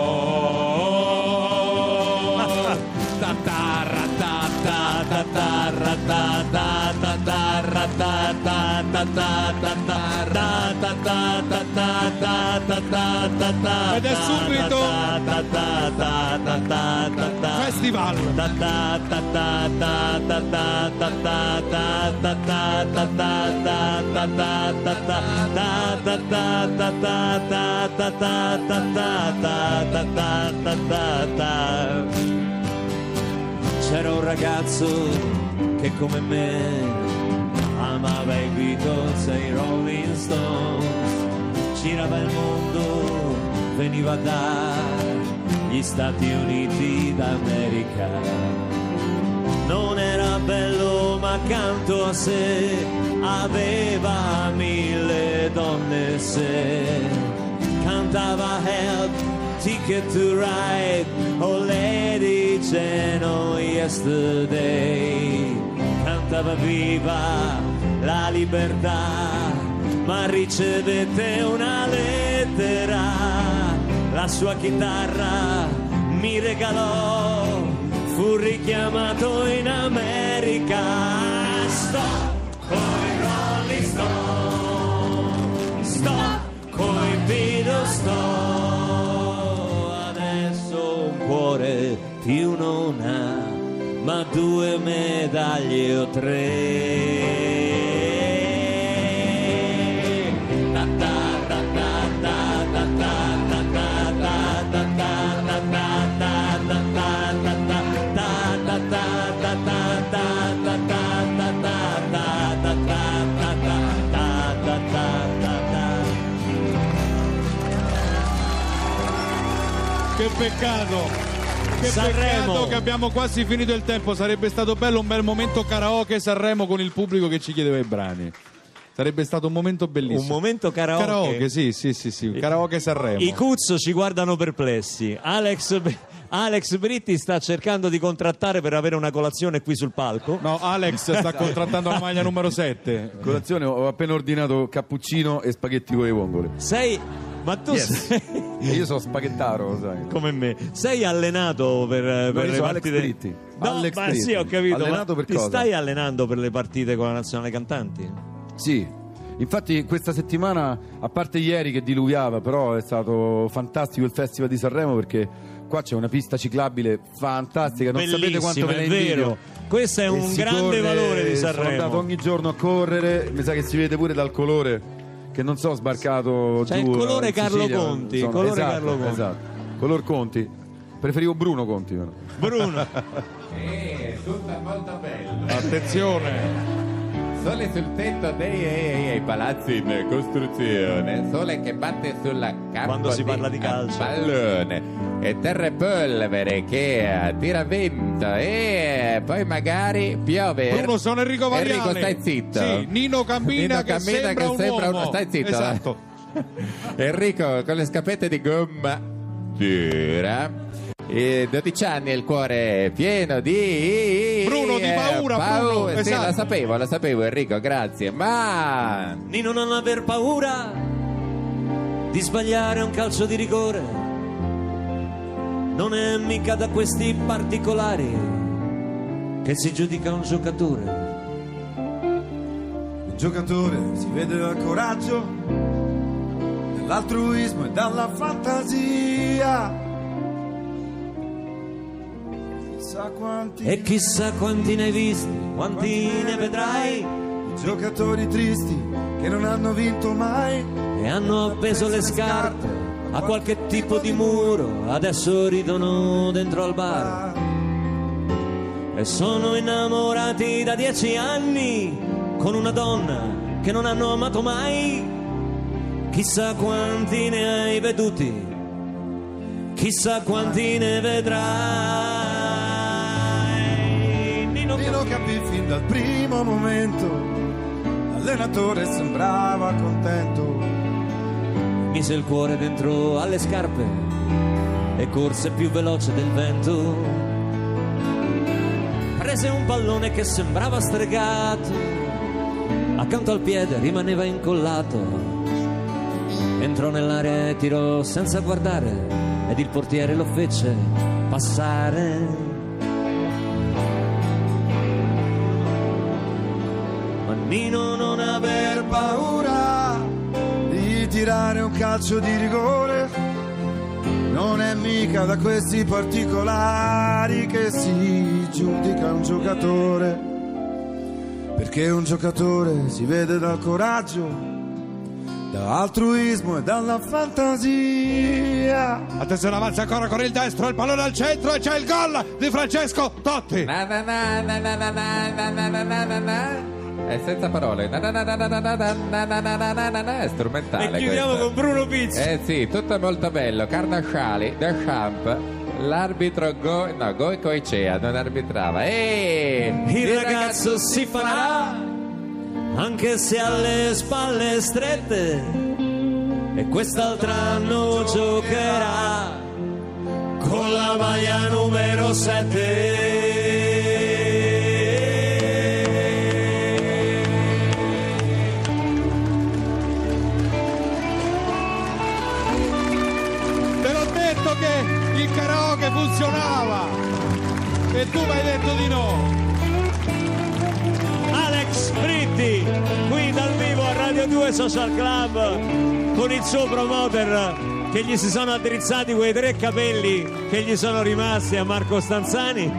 Ed è subito Festival. C'era un ragazzo che come me amava i Beatles e i Rolling Stones, girava il mondo, veniva dagli Stati Uniti d'America. Non era bello ma accanto a sé aveva mille donne se cantava Help, Ticket to Ride, Oh Lady oh Yesterday. Cantava viva la libertà ma ricevette una lettera. La sua chitarra mi regalò fu richiamato in America. Stop coi Rolling Stone stop coi Beatles. Sto adesso un cuore più non ha ma due medaglie o tre Che peccato. Che Sanremo. peccato che abbiamo quasi finito il tempo. Sarebbe stato bello un bel momento karaoke Sanremo con il pubblico che ci chiedeva i brani. Sarebbe stato un momento bellissimo. Un momento karaoke. Karaoke, sì, sì, sì, sì. Karaoke Sanremo. I Cuzzo ci guardano perplessi. Alex, Alex Britti sta cercando di contrattare per avere una colazione qui sul palco. No, Alex sta contrattando la maglia numero 7. Colazione, ho appena ordinato cappuccino e spaghetti con le vongole. Sei. Ma tu Yes. sei. Io sono spaghettaro, lo sai. Come me. Sei allenato per, per io le Alex partite. Britti. No, Alex ma Britti. sì, ho capito. Allenato per ti cosa? stai allenando per le partite con la nazionale cantanti? Sì, infatti questa settimana, a parte ieri che diluviava, però è stato fantastico il Festival di Sanremo perché qua c'è una pista ciclabile fantastica, non sapete quanto me ne è vero. Questo è E un grande corre- valore di Sono andato Sanremo. ogni giorno a correre, mi sa che si vede pure dal colore che non so sbarcato C'è giù il colore Carlo Sicilia, Conti, insomma, colore esatto, Carlo Conti. esatto. Color Conti. Preferivo Bruno Conti. però. Bruno. Eh, tutta molto bello. Attenzione. Sole sul tetto dei eh, eh, palazzi in costruzione, sole che batte sulla campo Quando si parla di calcio. pallone e terre polvere che tira vento e poi magari piove. Bruno, sono Enrico Variani. Enrico, stai zitto. Sì, Nino Cammina Nino che cammina sembra che un sembra uomo. Stai zitto. Esatto. Enrico con le scappette di gomma dura. E 12 anni e il cuore pieno di Bruno, di eh, paura, Bruno, Sì, esatto. la sapevo, la sapevo Enrico, grazie. Ma Nino non aver paura di sbagliare un calcio di rigore. Non è mica da questi particolari che si giudica un giocatore. Il giocatore si vede dal coraggio, dall'altruismo e dalla fantasia. E chissà quanti ne hai visti, quanti ne vedrai giocatori tristi che non hanno vinto mai. e hanno appeso le scarpe a qualche tipo di muro, adesso ridono dentro al bar. E sono innamorati da dieci anni con una donna che non hanno amato mai. Chissà quanti ne hai veduti, chissà quanti ne vedrai. Nino Nino capì fin dal primo momento, l'allenatore sembrava contento. mise il cuore dentro alle scarpe e corse più veloce del vento. Prese un pallone che sembrava stregato, accanto al piede rimaneva incollato. Entrò nell'area e tirò senza guardare ed il portiere lo fece passare. Nino non aver paura fare un calcio di rigore non è mica da questi particolari che si giudica un giocatore. Perché un giocatore si vede dal coraggio, dall'altruismo e dalla fantasia. Attenzione, avanza ancora con il destro, il pallone al centro e c'è il gol di Francesco Totti. Na na na È senza parole. Na na na na na na na na na na na na. È strumentale. E chiudiamo questo. con Bruno Pizzi. Eh sì, tutto molto bello. Carnasciali, The Champ. L'arbitro Go, no, Go Coicea non arbitrava. E Il ragazzo si farà anche se ha le spalle strette e quest'altro anno giocherà con la maglia numero 7 karaoke funzionava e tu mi hai detto di no. Alex Britti qui dal vivo a Radio 2 Social Club con il suo promoter che gli si sono addrizzati quei tre capelli che gli sono rimasti a Marco Stanzani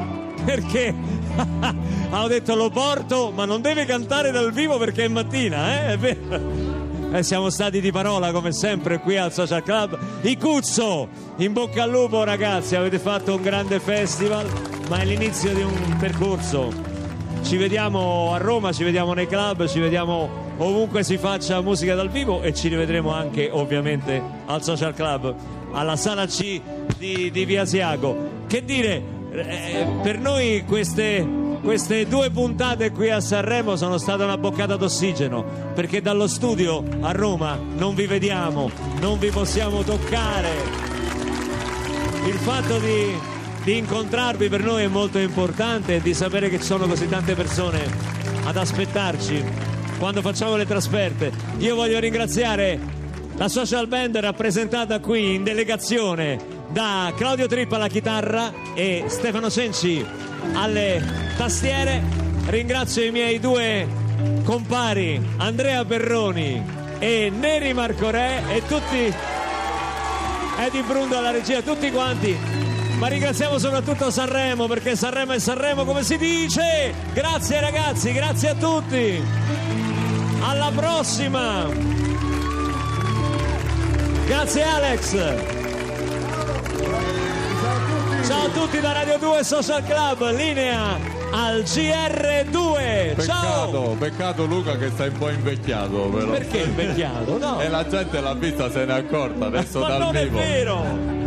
perché hanno detto lo porto ma non deve cantare dal vivo perché è mattina eh? è vero e siamo stati di parola come sempre qui al Social Club. Icuzzo, in bocca al lupo ragazzi, avete fatto un grande festival, ma è l'inizio di un percorso. Ci vediamo a Roma, ci vediamo nei club, ci vediamo ovunque si faccia musica dal vivo e ci rivedremo anche ovviamente al Social Club, alla sala C di, di Via Asiago. Che dire, eh, per noi queste queste due puntate qui a Sanremo sono state una boccata d'ossigeno perché dallo studio a Roma non vi vediamo, non vi possiamo toccare. Il fatto di, di incontrarvi per noi è molto importante e di sapere che ci sono così tante persone ad aspettarci quando facciamo le trasferte. Io voglio ringraziare la social band rappresentata qui in delegazione da Claudio Trippa alla chitarra e Stefano Cenci alle tastiere. Ringrazio i miei due compari Andrea Perroni e Neri Marcorè e tutti Eddie Brundo alla regia, tutti quanti. Ma ringraziamo soprattutto Sanremo perché Sanremo è Sanremo come si dice. Grazie ragazzi, grazie a tutti. Alla prossima. Grazie Alex. Ciao a tutti da Radio 2 Social Club, linea al GR2. Ciao! Peccato, peccato Luca che stai un po' invecchiato però. Perché invecchiato? No. E la gente l'ha vista, se n'è accorta adesso Ma dal non è vivo. vero!